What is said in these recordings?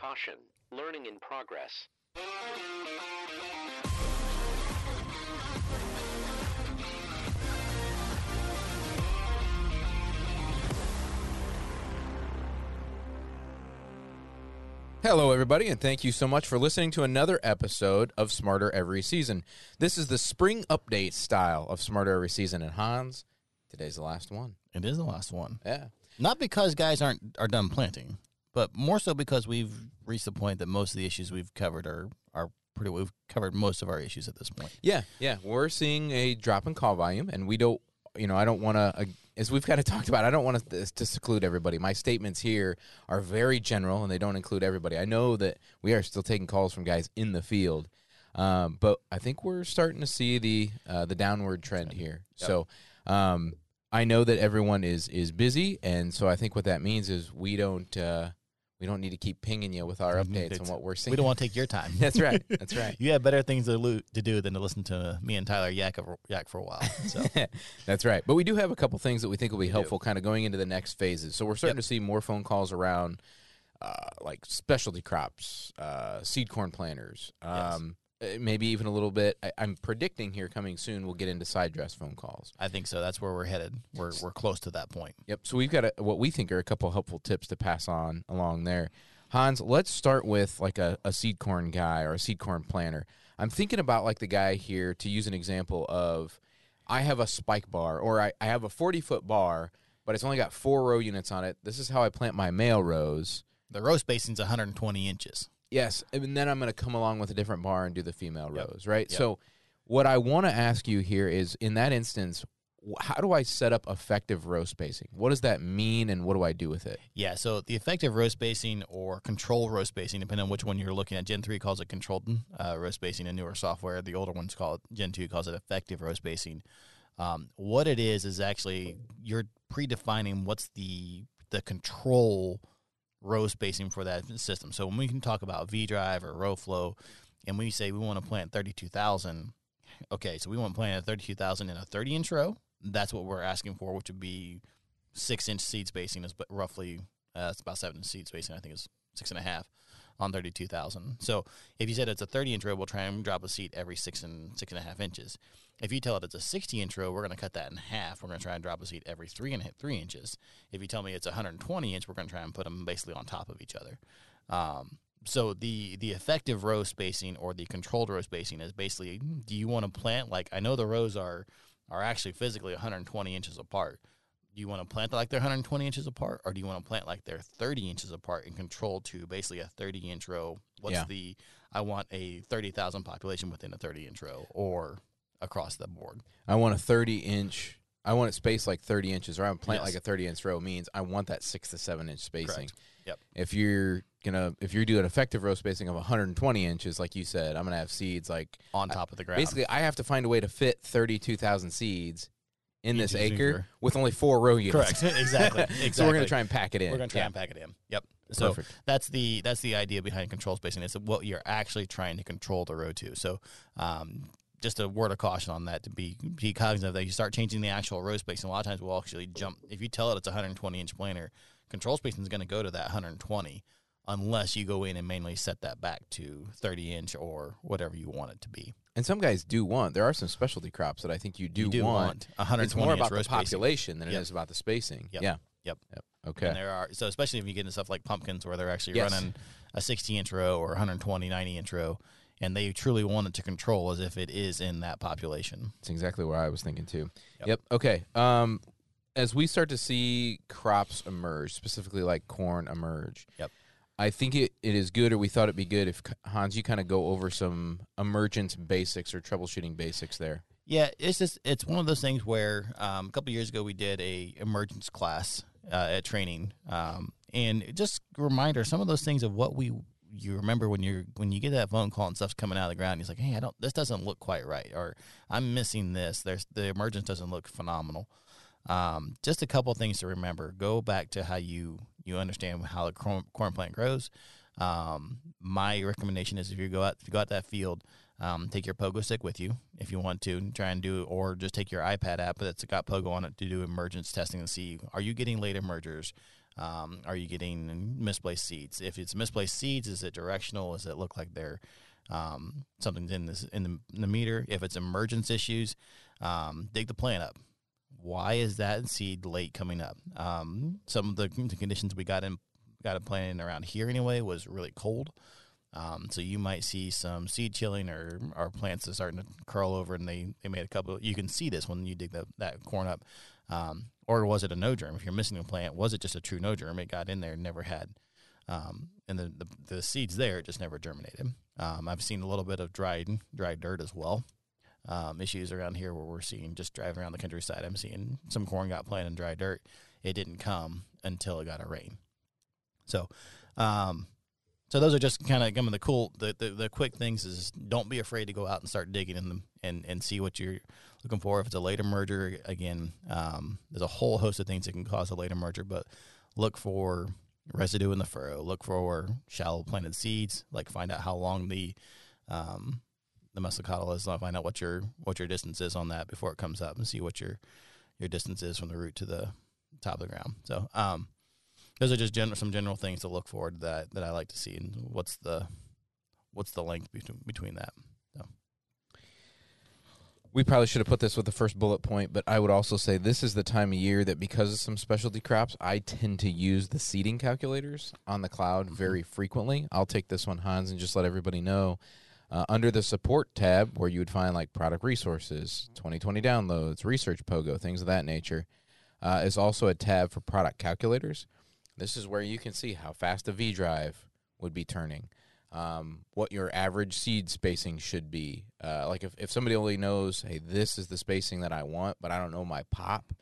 Caution, learning in progress. Hello, everybody, and thank you so much for listening to another episode of Smarter Every Season. This is the spring update style of Smarter Every Season. And Hans, today's the last one. It is the last one. Yeah. Not because guys aren't are done planting, but more so because we've reached the point that most of the issues we've covered are are pretty. We've covered most of our issues at this point. Yeah, yeah. We're seeing a drop in call volume, and we don't, you know, I don't want to, uh, as we've kind of talked about, I don't want to, to seclude everybody. My statements here are very general, and they don't include everybody. I know that we are still taking calls from guys in the field, um, but I think we're starting to see the uh, the downward trend here. So. Um, I know that everyone is is busy, and so I think what that means is we don't uh, we don't need to keep pinging you with our updates on what we're seeing. We don't want to take your time. That's right. That's right. you have better things to, lo- to do than to listen to me and Tyler yak, yak for a while. So That's right. But we do have a couple things that we think will be helpful kind of going into the next phases. So we're starting Yep. to see more phone calls around uh, like specialty crops, uh, seed corn planters, um, Uh, maybe even a little bit. I, I'm predicting here coming soon we'll get into side dress phone calls. I think so. That's where we're headed. We're we're close to that point. Yep. So we've got a, what we think are a couple helpful tips to pass on along there. Hans, let's start with like a, a seed corn guy or a seed corn planter. I'm thinking about like the guy here to use an example of I have a spike bar or I, I have a 40 foot bar, but it's only got four row units on it. This is how I plant my male rows. The row spacing's 120 inches. Yes, and then I'm going to come along with a different bar and do the female Yep. rows, right? Yep. So, what I want to ask you here is, in that instance, how do I set up effective row spacing? What does that mean, and what do I do with it? Yeah, so the effective row spacing or control row spacing, depending on which one you're looking at. Gen 3 calls it controlled uh, row spacing in newer software. The older ones call it, Gen 2 calls it effective row spacing. Um, what it is is actually you're predefining what's the the control row spacing for that system. So when we can talk about V drive or row flow, and we say we want to plant 32,000, okay, so we want to plant a 32,000 in a 30 inch row. That's what we're asking for, which would be six inch seed spacing is but roughly uh, it's about seven inch seed spacing. I think is six and a half on thirty two thousand. So if you said it's a thirty inch row, we'll try and drop a seed every six and six and a half inches. If you tell it it's a sixty inch row, we're going to cut that in half. We're going to try and drop a seed every three and three inches. If you tell me it's hundred and twenty inch, we're going to try and put them basically on top of each other. Um, so the the effective row spacing or the controlled row spacing is basically do you want to plant like I know the rows are are actually physically 120 inches apart. Do you want to plant like they're 120 inches apart, or do you want to plant like they're 30 inches apart and control to basically a 30 inch row? What's Yeah. the I want a 30,000 population within a 30 inch row, or across the board? I want a 30 inch. I want it spaced like 30 inches, or I want to plant Yes. like a 30 inch row. Means I want that six to seven inch spacing. Correct. Yep. If you're gonna, if you're doing effective row spacing of 120 inches, like you said, I'm gonna have seeds like On top of the ground. Basically, I have to find a way to fit 32,000 seeds in this acre acre. with only four row units. Correct. exactly. exactly. So we're gonna try and pack it in. We're going to try Yeah. and pack it in. Yep. So Perfect. that's the that's the idea behind control spacing. It's what you're actually trying to control the row to. So um, just a word of caution on that to be be cognizant of that. You start changing the actual row spacing. A lot of times we'll actually jump. If you tell it it's a 120 inch planter, control spacing is going to go to that 120 unless you go in and manually set that back to 30 inch or whatever you want it to be. And some guys do want. There are some specialty crops that I think you do, do want. want 120 It's more about the spacing. population than it Yep. is about the spacing. Yep. Yeah. Yep. Yep. Okay. And there are so especially if you get into stuff like pumpkins where they're actually Yes. running a 60 inch row or 120, 90 inch row, and they truly want it to control as if it is in that population. That's exactly where I was thinking too. Yep. Yep. Okay. Um, as we start to see crops emerge, specifically like corn emerge, Yep. I think it, it is good, or we thought it'd be good if Hans, you kind of go over some emergence basics or troubleshooting basics there. Yeah, it's just it's one of those things where um, a couple years ago we did a emergence class uh, at training, um, and just a reminder some of those things of what we you remember when you're when you get that phone call and stuff's coming out of the ground. And it's like, hey, I don't this doesn't look quite right, or I'm missing this. There's the emergence doesn't look phenomenal. Um, just a couple things to remember. Go back to how you you understand how the corn, corn plant grows. Um, my recommendation is if you go out if you go out that field, um, take your pogo stick with you if you want to try and do, or just take your iPad app that's got pogo on it to do emergence testing and see are you getting late emergers. Um, are you getting misplaced seeds? If it's misplaced seeds, is it directional? Does it look like they're um, something's in this in the, in the meter? If it's emergence issues, um, dig the plant up. Why is that seed late coming up? Um, some of the, the conditions we got in got it planted around here anyway was really cold. Um, so you might see some seed chilling or our plants are starting to curl over and they, they made a couple. You can see this when you dig the, that corn up. Um, or was it a no germ? If you're missing a plant, was it just a true no germ? It got in there and never had, um, and the, the, the seeds there just never germinated. Um, I've seen a little bit of dried dry dirt as well. Um, issues around here where we're seeing just driving around the countryside. I'm seeing some corn got planted in dry dirt. It didn't come until it got a rain. So, um, so those are just kind of some of the cool, the, the, the quick things. Is don't be afraid to go out and start digging in them and and see what you're looking for. If it's a late emerger, again, um, there's a whole host of things that can cause a late emerger, but look for residue in the furrow. Look for shallow planted seeds. Like find out how long the um, the mesocotyl is. Find out what your what your distance is on that before it comes up, and see what your your distance is from the root to the top of the ground. So, um, those are just general, some general things to look for that that I like to see, and what's the what's the length between between that. So. We probably should have put this with the first bullet point, but I would also say this is the time of year that because of some specialty crops, I tend to use the seeding calculators on the cloud Mm-hmm. very frequently. I'll take this one, Hans, and just let everybody know. Uh, under the support tab, where you would find like product resources, 2020 downloads, research pogo, things of that nature, uh, is also a tab for product calculators. This is where you can see how fast a V drive would be turning, um, what your average seed spacing should be. Uh, like if, if somebody only knows, hey, this is the spacing that I want, but I don't know my pop,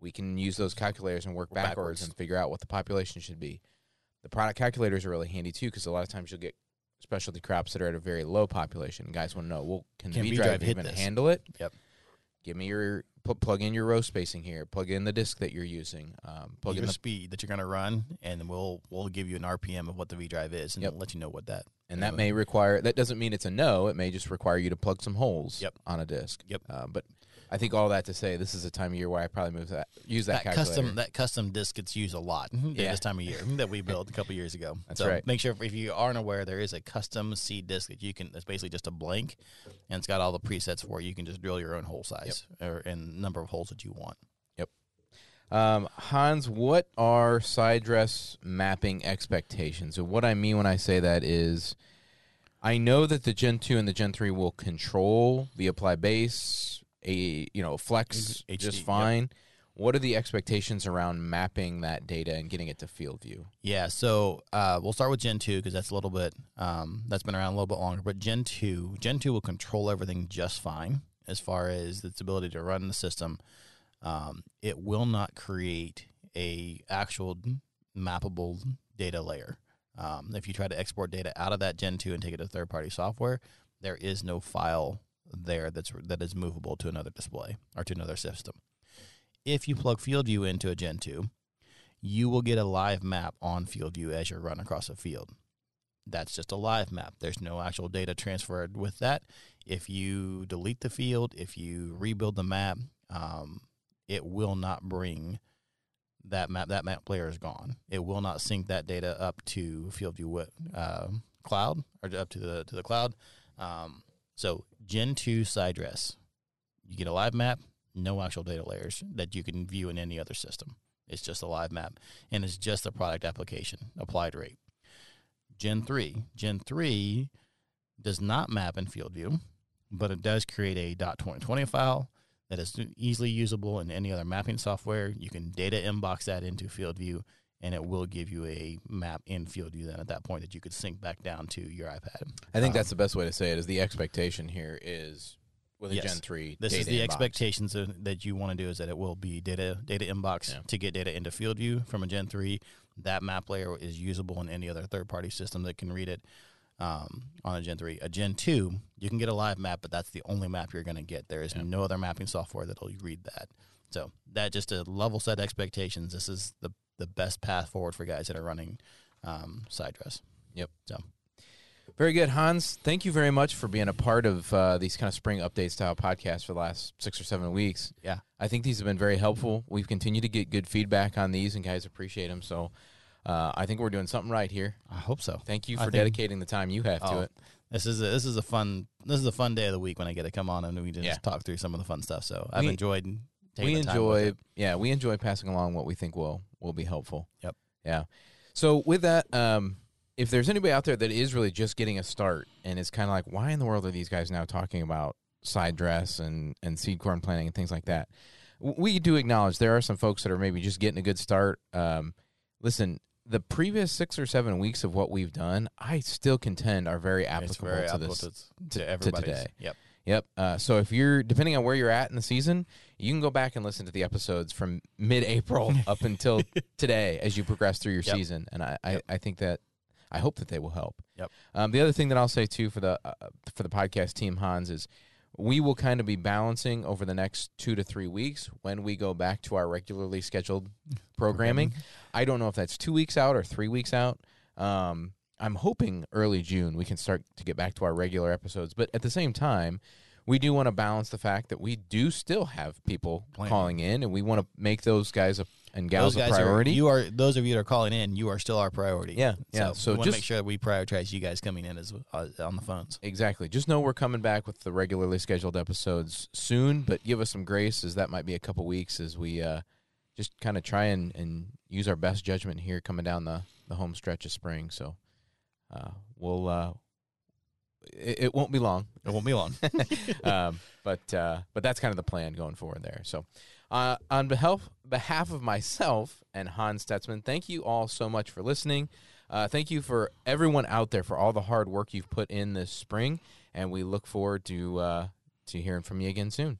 we can use those calculators and work backwards, Backwards. and figure out what the population should be. The product calculators are really handy too because a lot of times you'll get specialty crops that are at a very low population. Guys want to know, well, can, Can the V drive even this? handle it? Yep. Give me your pl- plug in your row spacing here. Plug in the disc that you're using. Um, plug your in the speed that you're going to run, and we'll we'll give you an RPM of what the V drive is, and Yep. let you know what that. and that may require that doesn't mean it's a no it may just require you to plug some holes Yep. on a disc Yep. uh, but i think all that to say this is a time of year where i probably move that use that, that custom that custom disc gets used a lot at Yeah. this time of year that we built a couple years ago. That's so right. Make sure if you aren't aware, there is a custom seed disc that you can. It's basically just a blank, and it's got all the presets for it. You can just drill your own hole size or and number of holes that you want. Yep. Um, hans what are side dress mapping expectations and what i mean when i say that is i know that the gen 2 and the gen 3 will control the apply base a you know flex HD, just yep. fine what are the expectations around mapping that data and getting it to field view Yeah, so uh, we'll start with Gen two because that's a little bit um, that's been around a little bit longer. But Gen two, Gen two will control everything just fine as far as its ability to run the system. Um, it will not create a actual mappable data layer. Um, if you try to export data out of that Gen two and take it to third party software, there is no file there that's that is movable to another display or to another system. If you plug FieldView into a Gen two, you will get a live map on FieldView as you run across a field. That's just a live map. There's no actual data transferred with that. If you delete the field, if you rebuild the map, um, it will not bring that map. That map layer is gone. It will not sync that data up to FieldView uh, cloud or up to the to the cloud. Um, so Gen two side dress, you get a live map, no actual data layers that you can view in any other system. It's just a live map, and it's just a product application applied rate. Gen three, Gen three does not map in FieldView, but it does create a .2020 file that is easily usable in any other mapping software. You can data inbox that into FieldView, and it will give you a map in FieldView. Then at that point, that you could sync back down to your iPad. i think Um, that's the best way to say it is the expectation here is with a Yes. gen 3 This is the inbox. expectations of, that you want to do is that it will be data data inbox Yeah. to get data into FieldView from a Gen three. That map layer is usable in any other third party system that can read it um, on a Gen three. A Gen two, you can get a live map, but that's the only map you're going to get. There is Yeah. no other mapping software that'll read that. So that just to level set expectations. This is the the best path forward for guys that are running um, side dress. Yep. So Very good, Hans. Thank you very much for being a part of uh, these kind of spring update style podcasts for the last six or seven weeks. Yeah. I think these have been very helpful. We've continued to get good feedback on these, and guys appreciate them. So uh, I think we're doing something right here. I hope so. Thank you for think- dedicating the time you have to Oh, it. This is a, this is a fun this is a fun day of the week when I get to come on and we can Yeah. just talk through some of the fun stuff. So I've We- enjoyed taking we the time with enjoy yeah we enjoy passing along what we think will will be helpful Yep. yeah so with that um if there's anybody out there that is really just getting a start and is kind of like why in the world are these guys now talking about side dress and and seed corn planting and things like that we do acknowledge there are some folks that are maybe just getting a good start um listen the previous six or seven weeks of what we've done i still contend are very applicable very to applicable this to, to to today. Yep. Yep. Uh, so if you're depending on where you're at in the season, you can go back and listen to the episodes from mid-April up until today as you progress through your Yep. season, and I, I, I think that I hope that they will help. Yep. Um, the other thing that I'll say too for the uh, for the podcast team Hans is we will kind of be balancing over the next two to three weeks when we go back to our regularly scheduled programming. I don't know if that's two weeks out or three weeks out. Um, I'm hoping early June we can start to get back to our regular episodes, but at the same time, we do want to balance the fact that we do still have people Plan. calling in, and we want to make those guys a, and gals Those a priority. Are, you are those of you that are calling in. You are still our priority. Yeah, yeah. So, So we want to just- make sure that we prioritize you guys coming in as uh, on the phones. Exactly. Just know we're coming back with the regularly scheduled episodes soon, but give us some grace as that might be a couple weeks as we uh, just kind of try and, and use our best judgment here coming down the, the home stretch of spring. So uh, we'll uh, it, it won't be long, It won't be long. um, but uh, but that's kind of the plan going forward there. So uh, on behalf behalf of myself and Hans Stetzman, thank you all so much for listening. Uh, thank you for everyone out there for all the hard work you've put in this spring, and we look forward to uh, to hearing from you again soon.